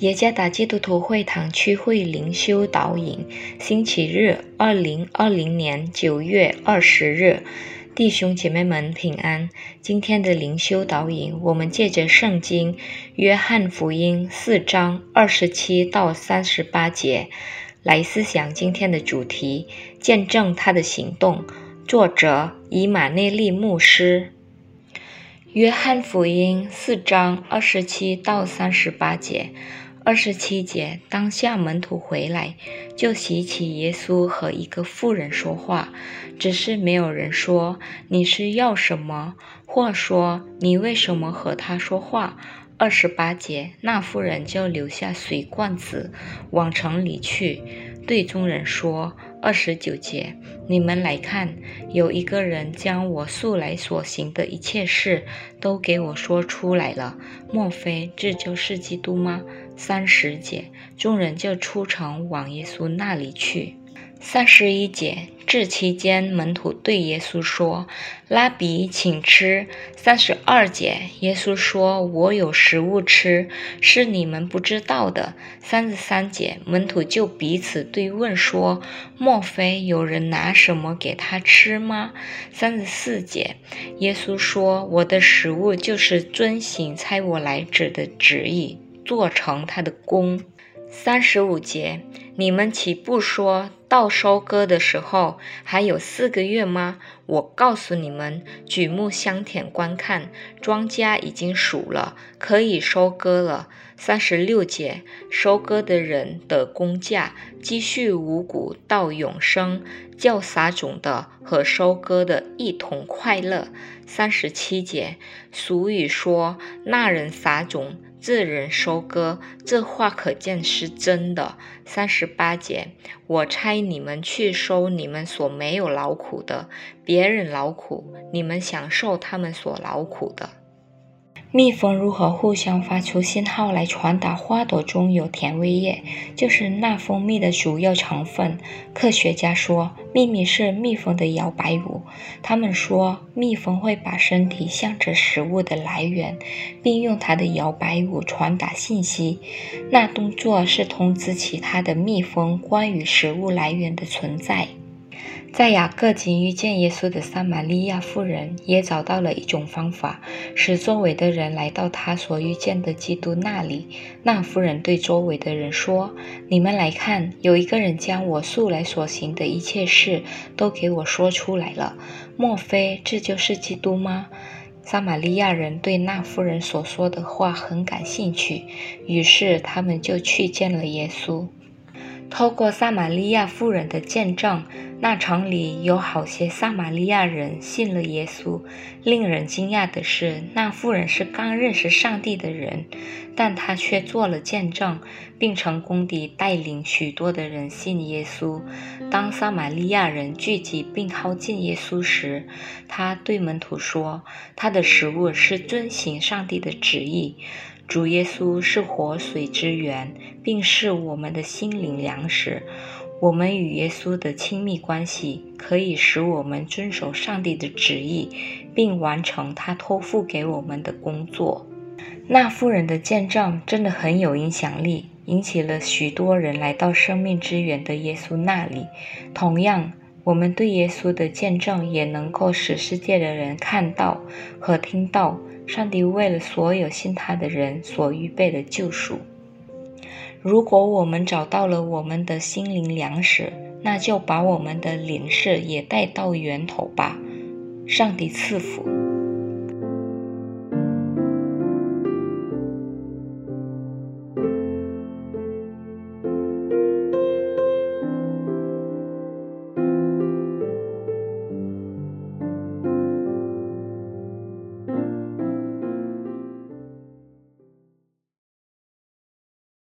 耶加达基督徒会堂区会灵修导引，星期日，二零二零年九月二十日，弟兄姐妹们平安。今天的灵修导引，我们借着圣经约翰福音四章二十七到三十八节来思想今天的主题：见证他的行动。作者以马内利牧师。约翰福音四章二十七到三十八节。二十七节，当下门徒回来，就习起耶稣和一个妇人说话，只是没有人说你是要什么，或说你为什么和他说话。二十八节，那妇人就留下水罐子，往城里去，对众人说。二十九节，你们来看，有一个人将我素来所行的一切事都给我说出来了，莫非这就是基督吗？三十节，众人就出城往耶稣那里去。三十一节，这期间门徒对耶稣说：“拉比，请吃。”三十二节，耶稣说：“我有食物吃，是你们不知道的。”三十三节，门徒就彼此对问说：“莫非有人拿什么给他吃吗？”三十四节，耶稣说：“我的食物就是遵行差我来者的旨意，做成他的功。”三十五节，你们岂不说到收割的时候还有四个月吗？我告诉你们，举目相舔观看，庄稼已经熟了，可以收割了。三十六节，收割的人的工价积蓄五谷到永生，叫撒种的和收割的一同快乐。三十七节，俗语说：“那人撒种。”自人收割，这话可见是真的。三十八节，我差你们去收你们所没有劳苦的，别人劳苦，你们享受他们所劳苦的。蜜蜂如何互相发出信号来传达花朵中有甜味液，就是那蜂蜜的主要成分。科学家说，秘密是蜜蜂的摇摆舞。他们说，蜜蜂会把身体向着食物的来源，并用它的摇摆舞传达信息。那动作是通知其他的蜜蜂关于食物来源的存在。在雅各井遇见耶稣的撒玛利亚妇人，也找到了一种方法，使周围的人来到他所遇见的基督那里。那妇人对周围的人说：“你们来看，有一个人将我素来所行的一切事都给我说出来了。莫非这就是基督吗？”撒玛利亚人对那妇人所说的话很感兴趣，于是他们就去见了耶稣。透过撒玛利亚妇人的见证，那城里有好些撒玛利亚人信了耶稣。令人惊讶的是，那妇人是刚认识上帝的人，但她却做了见证，并成功地带领许多的人信耶稣。当撒玛利亚人聚集并靠近耶稣时，他对门徒说：“他的食物是遵行上帝的旨意。”主耶稣是活水之源，并是我们的心灵粮食。我们与耶稣的亲密关系可以使我们遵守上帝的旨意，并完成他托付给我们的工作。那妇人的见证真的很有影响力，引起了许多人来到生命之源的耶稣那里。同样，我们对耶稣的见证也能够使世界的人看到和听到。上帝为了所有信他的人所预备的救赎。如果我们找到了我们的心灵粮食，那就把我们的灵食也带到源头吧。上帝赐福。